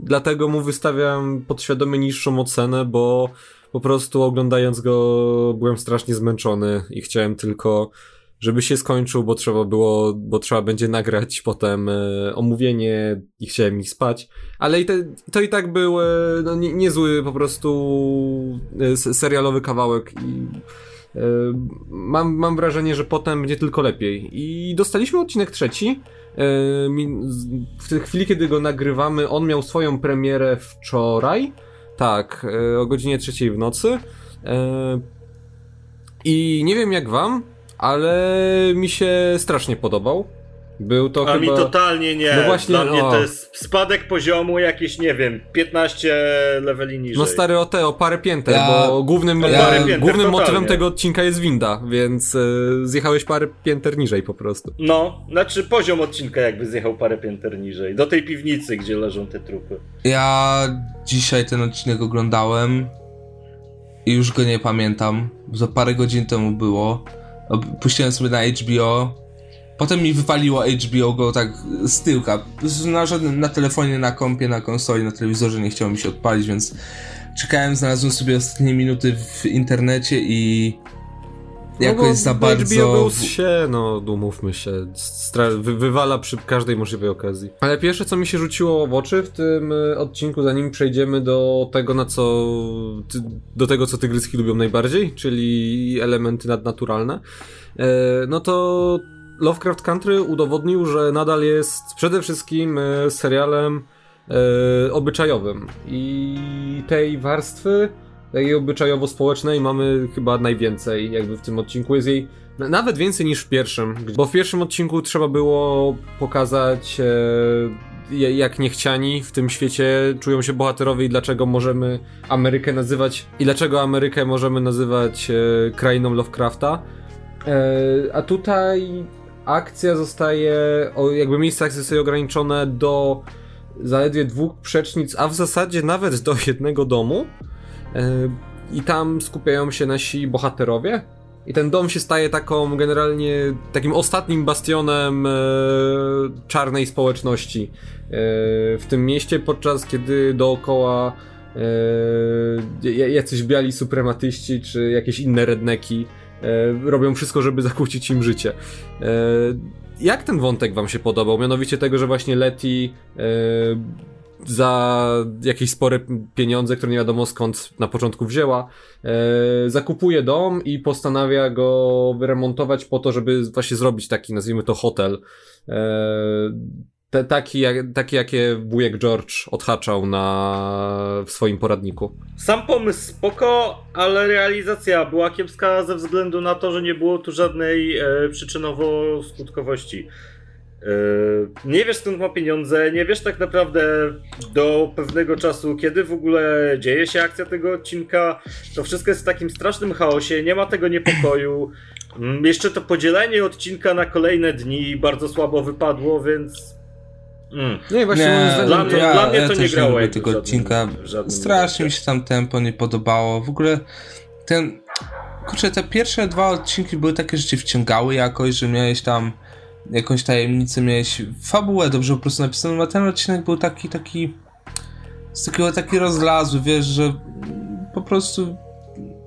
dlatego mu wystawiam podświadomie niższą ocenę, bo po prostu oglądając go byłem strasznie zmęczony i chciałem tylko żeby się skończył, bo trzeba było, bo trzeba będzie nagrać potem e, omówienie i chciałem ich spać, ale i te, to i tak był e, no, nie, niezły po prostu e, serialowy kawałek i e, mam, mam wrażenie, że potem będzie tylko lepiej. I dostaliśmy odcinek trzeci. E, w tej chwili, kiedy go nagrywamy, on miał swoją premierę wczoraj. Tak, e, o godzinie trzeciej w nocy. I nie wiem jak wam, ale mi się strasznie podobał. Był to A chyba... mi totalnie nie. No właśnie, Dla mnie o. to jest spadek poziomu jakieś, nie wiem, 15 leveli niżej. No stary o te, o parę pięter, ja... bo głównym, ja... parę pięter, głównym motywem tego odcinka jest winda, więc e, zjechałeś parę pięter niżej po prostu. No, znaczy poziom odcinka jakby zjechał parę pięter niżej. Do tej piwnicy, gdzie leżą te trupy. Ja dzisiaj ten odcinek oglądałem i już go nie pamiętam. Za parę godzin temu było puściłem sobie na HBO. Potem mi wypaliło HBO go tak z tyłka. Na żadnym, na telefonie, na kompie, na konsoli, na telewizorze nie chciało mi się odpalić, więc czekałem, znalazłem sobie ostatnie minuty w internecie i jakoś no za bardzo... HBO Ghost się, no umówmy się, wy wywala przy każdej możliwej okazji. Ale pierwsze, co mi się rzuciło w oczy w tym e, odcinku, zanim przejdziemy do tego, na co... do tego, co tygryski lubią najbardziej, czyli elementy nadnaturalne, e, no to Lovecraft Country udowodnił, że nadal jest przede wszystkim e, serialem obyczajowym i tej warstwy takiej obyczajowo-społecznej mamy chyba najwięcej jakby w tym odcinku. Jest jej nawet więcej niż w pierwszym, bo w pierwszym odcinku trzeba było pokazać e, jak niechciani w tym świecie czują się bohaterowie i dlaczego możemy Amerykę nazywać i dlaczego Amerykę możemy nazywać e, krainą Lovecrafta. E, a tutaj akcja zostaje, jakby miejsce akcji zostaje ograniczone do zaledwie dwóch przecznic, a w zasadzie nawet do jednego domu. E, I tam skupiają się nasi bohaterowie. I ten dom się staje taką generalnie takim ostatnim bastionem e, czarnej społeczności e, w tym mieście, podczas kiedy dookoła e, jacyś biali suprematyści czy jakieś inne redneki robią wszystko, żeby zakłócić im życie. E, jak ten wątek wam się podobał? Mianowicie tego, że właśnie Leti e, za jakieś spore pieniądze, które nie wiadomo skąd na początku wzięła, e, zakupuje dom i postanawia go wyremontować po to, żeby właśnie zrobić taki, nazwijmy to, hotel. Te, taki, jak, taki, jakie wujek George odhaczał na, w swoim poradniku. Sam pomysł spoko, ale realizacja była kiepska ze względu na to, że nie było tu żadnej e, przyczynowo-skutkowości. E, nie wiesz skąd ma pieniądze, nie wiesz tak naprawdę do pewnego czasu, kiedy w ogóle dzieje się akcja tego odcinka. To wszystko jest w takim strasznym chaosie, nie ma tego niepokoju. Mm, Jeszcze to podzielenie odcinka na kolejne dni bardzo słabo wypadło, więc. Mm. Nie, właśnie Nie, zdaniem dla mnie- ja, dla mnie ja to nie grało jakby tego żadnym- odcinka. żadnym Strasznie mi się tam tempo nie podobało. W ogóle ten... Kurczę, te pierwsze dwa odcinki były takie, że cię wciągały jakoś, że miałeś tam jakąś tajemnicę, miałeś fabułę dobrze po prostu napisaną, a ten odcinek był taki, taki z takiego taki rozlazły, wiesz, że po prostu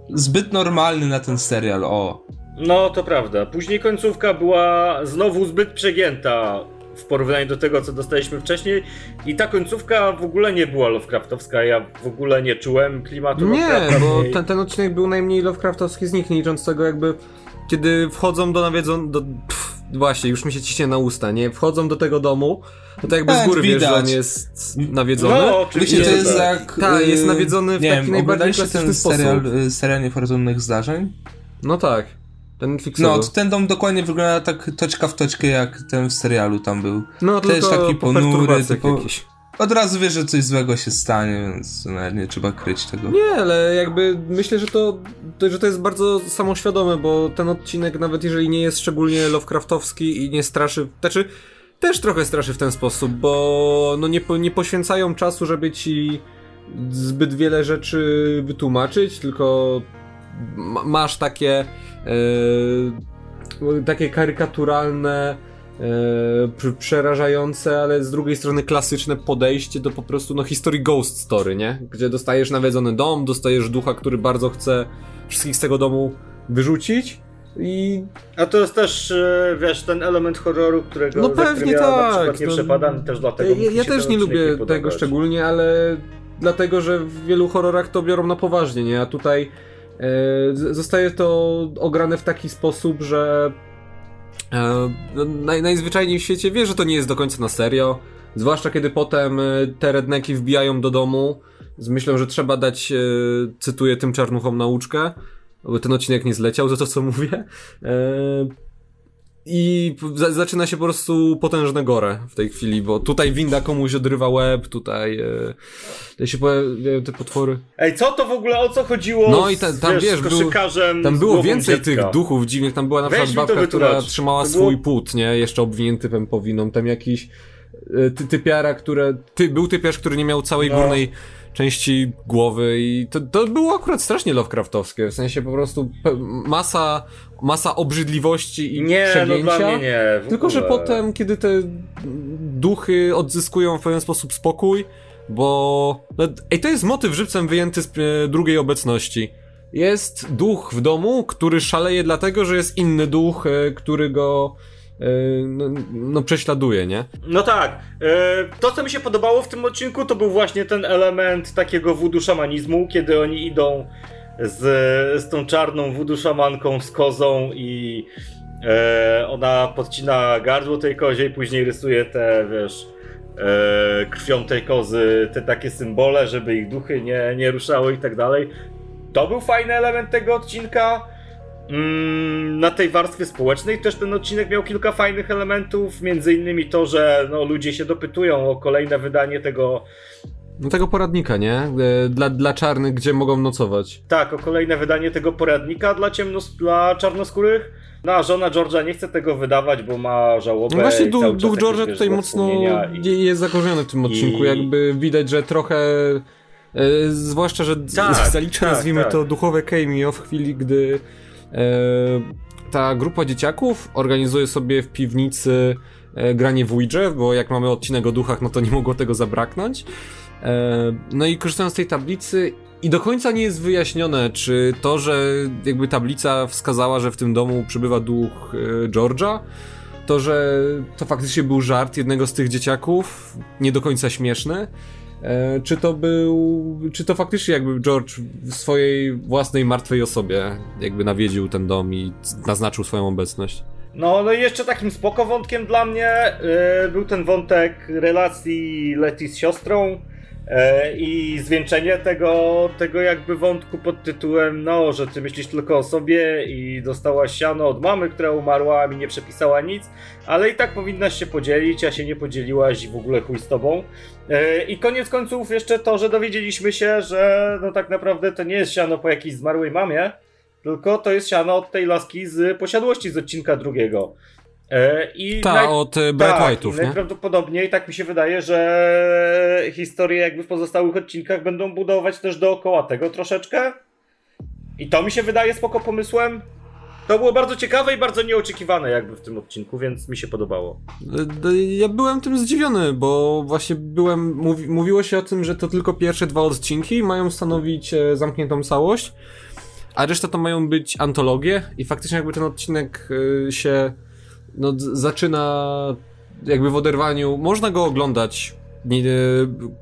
zbyt normalny na ten serial, o. No, to prawda. Później końcówka była znowu zbyt przegięta w porównaniu do tego, co dostaliśmy wcześniej. I ta końcówka w ogóle nie była Lovecraftowska. Ja w ogóle nie czułem klimatu Nie, bo ten, ten odcinek był najmniej Lovecraftowski z nich, nie licząc tego jakby, kiedy wchodzą do nawiedzon... Do, pff, właśnie, już mi się ciśnie na usta, nie? Wchodzą do tego domu, no to jakby z Tak, góry wiesz, że widać. on jest nawiedzony. No, oczywiście, Wiecie, to jest tak. jak... Tak, y, jest nawiedzony w nie taki wiem, najbardziej klasyczny ten sposób. serial, y, serial Niefortunnych Zdarzeń? No tak, ten No, fiksowy. to ten dom dokładnie wygląda tak toczka w toczkę, jak ten w serialu tam był. No, też tylko taki po ponury, typu- jakichś. Od razu wiesz, że coś złego się stanie, więc nawet nie trzeba kryć tego. Nie, ale jakby myślę, że to, to, że to jest bardzo samoświadome, bo ten odcinek, nawet jeżeli nie jest szczególnie Lovecraftowski i nie straszy, znaczy też trochę straszy w ten sposób, bo no nie, nie poświęcają czasu, żeby ci zbyt wiele rzeczy wytłumaczyć, tylko masz takie e, takie karykaturalne e, pr- przerażające, ale z drugiej strony klasyczne podejście do po prostu no historii ghost story, nie? Gdzie dostajesz nawiedzony dom, dostajesz ducha, który bardzo chce wszystkich z tego domu wyrzucić i A to jest też, e, wiesz, ten element horroru, którego No pewnie ja na tak, przykład nie to- przepadam, też dlatego ja, ja też nie lubię tego szczególnie, ale dlatego, że w wielu horrorach to biorą na poważnie, nie? A tutaj zostaje to ograne w taki sposób, że e, no, naj, najzwyczajniej w świecie wie, że to nie jest do końca na serio. Zwłaszcza kiedy potem e, te redneki wbijają do domu z myślą, że trzeba dać, e, cytuję tym czarnuchom nauczkę, ten odcinek nie zleciał za to, co mówię. E, i zaczyna się po prostu potężne gore w tej chwili, bo tutaj winda komuś odrywa łeb, tutaj, e, tutaj się pojawiają te potwory. Ej, co to w ogóle, o co chodziło No i ta- tam, wiesz, wiesz, był- Tam było więcej dziecka? tych duchów dziwnych, tam była na przykład babka, która trzymała To swój było- płód, nie? Jeszcze obwinięty pępowiną, tam jakiś e, ty, typiara, które, ty, był typiarz, który nie miał całej No. górnej części głowy i to, to było akurat strasznie Lovecraftowskie, w sensie po prostu masa, masa obrzydliwości i Nie, no przegięcia. mnie nie. Tylko, że potem, kiedy te duchy odzyskują w pewien sposób spokój, bo. No, ej, to jest motyw żywcem wyjęty z e, drugiej obecności. Jest duch w domu, który szaleje dlatego, że jest inny duch, e, który go. E, No, no prześladuje, nie? No tak. e, To, co mi się podobało w tym odcinku, to był właśnie ten element takiego voodoo szamanizmu, kiedy oni idą z, z tą czarną voodoo szamanką, z kozą i e, ona podcina gardło tej kozie i później rysuje te, wiesz, krwią tej kozy te takie symbole, żeby ich duchy nie, nie ruszały i tak dalej. To był fajny element tego odcinka. Mm, na tej warstwie społecznej też ten odcinek miał kilka fajnych elementów, między innymi to, że no, ludzie się dopytują o kolejne wydanie tego no tego poradnika, nie? E, dla, dla czarnych, gdzie mogą nocować. Tak, o kolejne wydanie tego poradnika dla, ciemnos- dla czarnoskórych. No a żona George'a nie chce tego wydawać, bo ma żałobę. No właśnie duch, George'a tutaj mocno i- jest zakorzeniony w tym odcinku. i- Jakby widać, że trochę. E, zwłaszcza, że Tak, zalicza, tak, nazwijmy tak. to, duchowe cameo w chwili, gdy ta grupa dzieciaków organizuje sobie w piwnicy e, granie w Ouija, bo jak mamy odcinek o duchach, no to nie mogło tego zabraknąć. E, no i korzystają z tej tablicy i do końca nie jest wyjaśnione, czy to, że jakby tablica wskazała, że w tym domu przybywa duch e, George'a, to, że to faktycznie był żart jednego z tych dzieciaków, nie do końca śmieszny, e, czy to był, czy to faktycznie jakby George w swojej własnej martwej osobie jakby nawiedził ten dom i naznaczył swoją obecność. No, no i jeszcze takim spoko wątkiem dla mnie yy, był ten wątek relacji Leti z siostrą i zwieńczenie tego, tego jakby wątku pod tytułem no, że ty myślisz tylko o sobie i dostałaś siano od mamy, która umarła, a mi nie przepisała nic, ale i tak powinnaś się podzielić, a się nie podzieliłaś i w ogóle chuj z tobą. Yy, I koniec końców jeszcze to, że dowiedzieliśmy się, że no tak naprawdę to nie jest siano po jakiejś zmarłej mamie, tylko to jest siano od tej laski z posiadłości z odcinka drugiego. E, I Ta, naj- od e, Bright tak, White'ów, nie? najprawdopodobniej tak mi się wydaje, że historie jakby w pozostałych odcinkach będą budować też dookoła tego troszeczkę. I to mi się wydaje spoko pomysłem. To było bardzo ciekawe i bardzo nieoczekiwane jakby w tym odcinku, więc mi się podobało. Ja byłem tym zdziwiony, bo właśnie byłem. Mówi, mówiło się o tym, że to tylko pierwsze dwa odcinki mają stanowić e, zamkniętą całość, a reszta to mają być antologie, i faktycznie jakby ten odcinek się no, zaczyna jakby w oderwaniu. Można go oglądać nie,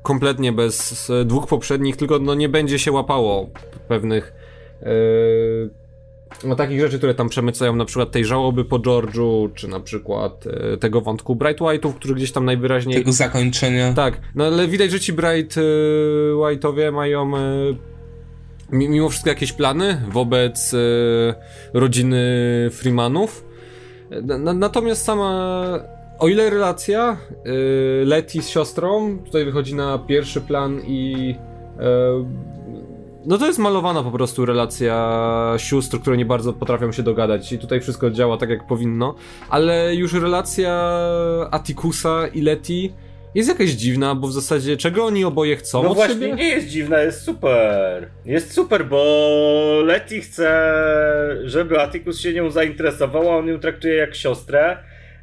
kompletnie bez dwóch poprzednich, tylko no, nie będzie się łapało pewnych. E, no takich rzeczy, które tam przemycają, na przykład tej żałoby po George'u, czy na przykład e, tego wątku Bright White'ów, który gdzieś tam najwyraźniej... Tego zakończenia. Tak, no ale widać, że ci Bright e, White'owie mają e, mi- mimo wszystko jakieś plany wobec rodziny Freemanów. Na, na, natomiast sama, o ile relacja e, Letty z siostrą tutaj wychodzi na pierwszy plan i e, no to jest malowana po prostu relacja sióstr, które nie bardzo potrafią się dogadać i tutaj wszystko działa tak jak powinno, ale już relacja Atticusa i Letty jest jakaś dziwna, bo w zasadzie czego oni oboje chcą No od właśnie, siebie? nie jest dziwna, jest super. Jest super, bo Letty chce, żeby Atticus się nią zainteresował, a on ją traktuje jak siostrę.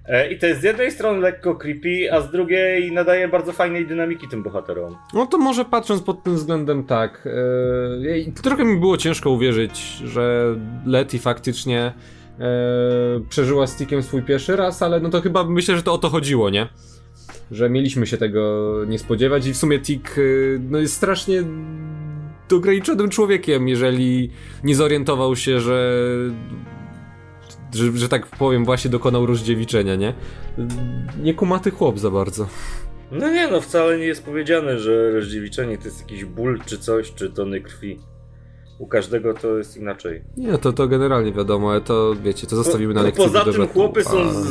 E, I to jest z jednej strony lekko creepy, a z drugiej nadaje bardzo fajnej dynamiki tym bohaterom. No to może patrząc pod tym względem tak. Yy, trochę mi było ciężko uwierzyć, że Letty faktycznie e, przeżyła z Tickiem swój pierwszy raz, ale no to chyba myślę, że to o to chodziło, nie? Że mieliśmy się tego nie spodziewać i w sumie Tick yy, no jest strasznie ograniczonym człowiekiem, jeżeli nie zorientował się, że że, że tak powiem, właśnie dokonał rozdziewiczenia, nie? Nie kumaty chłop za bardzo. No nie no, wcale nie jest powiedziane, że rozdziewiczenie to jest jakiś ból czy coś, czy tony krwi. U każdego to jest inaczej. Nie, to, to generalnie wiadomo, ale to wiecie, to zostawimy na Po- lekcji Poza tym chłopy są z,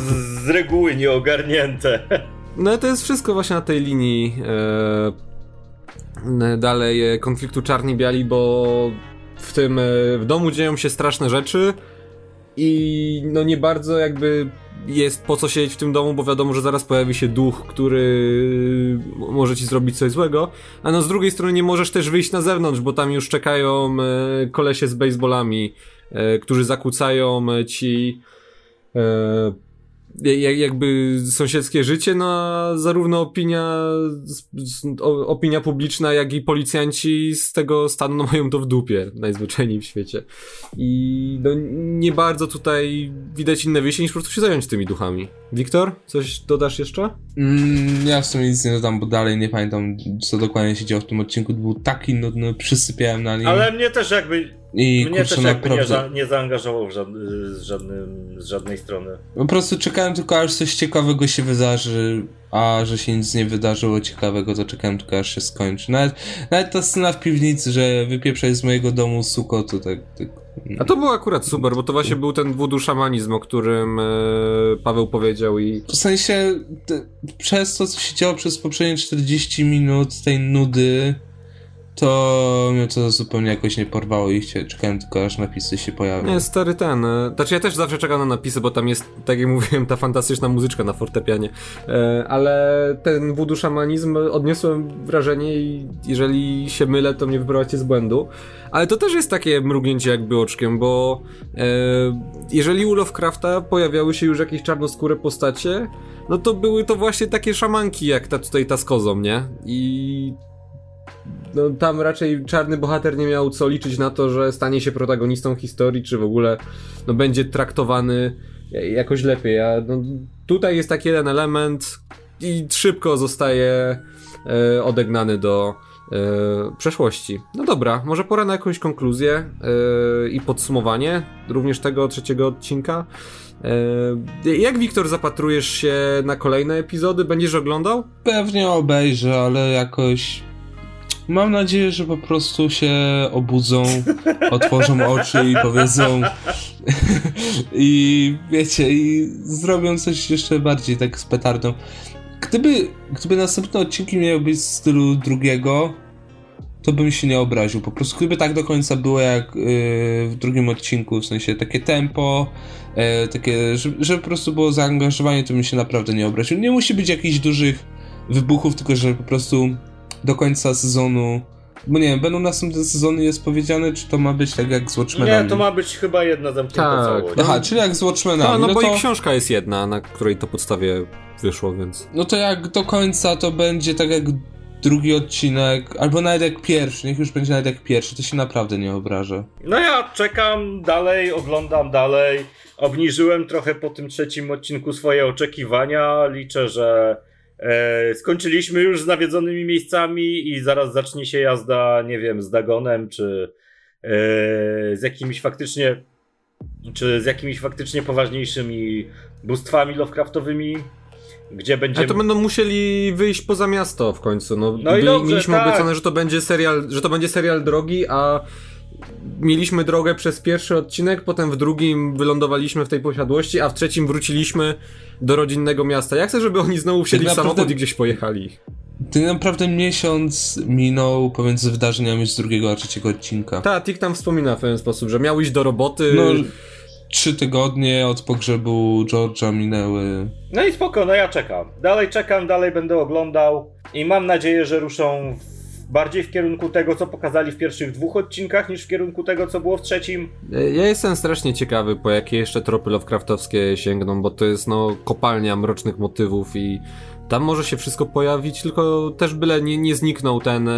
z reguły nieogarnięte. No to jest wszystko właśnie na tej linii e, dalej e, konfliktu czarni-biali, bo w tym, e, w domu dzieją się straszne rzeczy i no nie bardzo jakby jest po co siedzieć w tym domu, bo wiadomo, że zaraz pojawi się duch, który może ci zrobić coś złego, a no z drugiej strony nie możesz też wyjść na zewnątrz, bo tam już czekają e, kolesie z baseballami, którzy zakłócają ci jakby sąsiedzkie życie, no a zarówno opinia, opinia publiczna, jak i policjanci z tego stanu no, mają to w dupie, najzwyczajniej w świecie. I no, nie bardzo tutaj widać inne wyjście niż po prostu się zająć tymi duchami. Wiktor, coś dodasz jeszcze? Mm, ja w sumie nic nie dodam, bo dalej nie pamiętam, co dokładnie się działo w tym odcinku. Był taki nudny, przysypiałem na nim. Ale mnie też jakby I Mnie kurczę, też jakby nie, naprawdę... za, nie zaangażował w żad, z, żadnym, z żadnej strony. Po prostu czekałem tylko aż coś ciekawego się wydarzy, a że się nic nie wydarzyło ciekawego, to czekałem tylko aż się skończy. Nawet, nawet ta scena w piwnicy, że wypieprzaj z mojego domu suko, to tak... tak A to było akurat super, bo to właśnie był ten voodoo szamanizm, o którym e, Paweł powiedział i... W sensie, te, przez to, co się działo przez poprzednie 40 minut tej nudy, to mnie to zupełnie jakoś nie porwało i chcia- czekałem tylko aż napisy się pojawią. Nie, stary ten. e, Znaczy ja też zawsze czekam na napisy, bo tam jest, tak jak mówiłem, ta fantastyczna muzyczka na fortepianie. E, ale ten voodoo szamanizm odniosłem wrażenie i jeżeli się mylę, to mnie wyprowadźcie z błędu. Ale to też jest takie mrugnięcie jakby oczkiem, bo e, jeżeli u Lovecrafta pojawiały się już jakieś czarnoskóre postacie, no to były to właśnie takie szamanki, jak ta tutaj ta z kozą, nie? I no, tam raczej czarny bohater nie miał co liczyć na to, że stanie się protagonistą historii, czy w ogóle no, będzie traktowany jakoś lepiej. A no, tutaj jest taki jeden element i szybko zostaje e, odegnany do e, przeszłości. No dobra, może pora na jakąś konkluzję e, i podsumowanie również tego trzeciego odcinka. E, jak Wiktor zapatrujesz się na kolejne epizody? Będziesz oglądał? Pewnie obejrzę, ale jakoś. Mam nadzieję, że po prostu się obudzą, otworzą oczy i powiedzą. I wiecie, i zrobią coś jeszcze bardziej tak z petardą. Gdyby, gdyby następne odcinki miały być w stylu drugiego, to bym się nie obraził. Po prostu gdyby tak do końca było jak yy, w drugim odcinku, w sensie takie tempo, yy, takie, że, że po prostu było zaangażowanie, to bym się naprawdę nie obraził. Nie musi być jakichś dużych wybuchów, tylko że po prostu do końca sezonu. Bo nie wiem, będą następne sezony, jest powiedziane, czy to ma być tak jak z Watchmenami? Nie, to ma być chyba jedna zamknięta Tak. całość. Aha, czyli jak z Watchmenami. No, no, no bo to... i książka jest jedna, na której to podstawie wyszło, więc. No to jak do końca to będzie tak jak drugi odcinek, albo nawet jak pierwszy, niech już będzie nawet jak pierwszy, to się naprawdę nie obrażę. No ja czekam dalej, oglądam dalej. Obniżyłem trochę po tym trzecim odcinku swoje oczekiwania. Liczę, że e, skończyliśmy już z nawiedzonymi miejscami i zaraz zacznie się jazda, nie wiem, z Dagonem, czy e, z jakimiś faktycznie czy z jakimiś faktycznie poważniejszymi bóstwami Lovecraftowymi, gdzie Ale będziemy... to będą musieli wyjść poza miasto w końcu. No, No i dobrze, mieliśmy tak. obiecane, że to będzie serial, że to będzie serial drogi, a mieliśmy drogę przez pierwszy odcinek, potem w drugim wylądowaliśmy w tej posiadłości, a w trzecim wróciliśmy do rodzinnego miasta. Ja chcę, żeby oni znowu wsiedli w naprawdę- samochód i gdzieś pojechali. Tak naprawdę miesiąc minął pomiędzy wydarzeniami z drugiego a trzeciego odcinka. Ta, Tik tam wspomina w ten sposób, że miał iść do roboty. No, trzy tygodnie od pogrzebu George'a minęły. No i spoko, no ja czekam. Dalej czekam, dalej będę oglądał i mam nadzieję, że ruszą w, bardziej w kierunku tego, co pokazali w pierwszych dwóch odcinkach, niż w kierunku tego, co było w trzecim. Ja jestem strasznie ciekawy, po jakie jeszcze tropy Lovecraftowskie sięgną, bo to jest no kopalnia mrocznych motywów i tam może się wszystko pojawić, tylko też byle nie, nie zniknął ten e,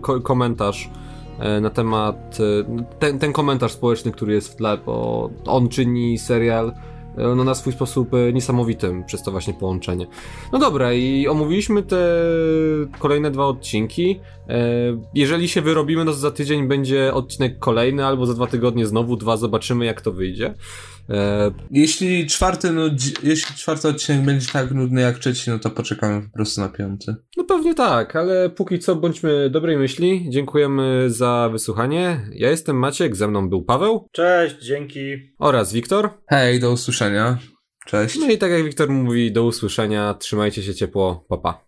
ko komentarz e, na temat, e, ten, ten komentarz społeczny, który jest w tle, bo on czyni serial no, na swój sposób e, niesamowitym przez to właśnie połączenie. No dobra, i omówiliśmy te kolejne dwa odcinki. E, Jeżeli się wyrobimy, to za tydzień będzie odcinek kolejny, albo za dwa tygodnie znowu dwa, zobaczymy jak to wyjdzie. E, Jeśli czwarty, no, jeśli czwarty odcinek będzie tak nudny jak trzeci, no to poczekamy po prostu na piąty. No pewnie tak, ale póki co bądźmy dobrej myśli. Dziękujemy za wysłuchanie. Ja jestem Maciek, ze mną był Paweł Cześć, dzięki. oraz Wiktor. Hej, do usłyszenia. Cześć. No i tak jak Wiktor mówi, do usłyszenia, trzymajcie się ciepło, papa. Pa.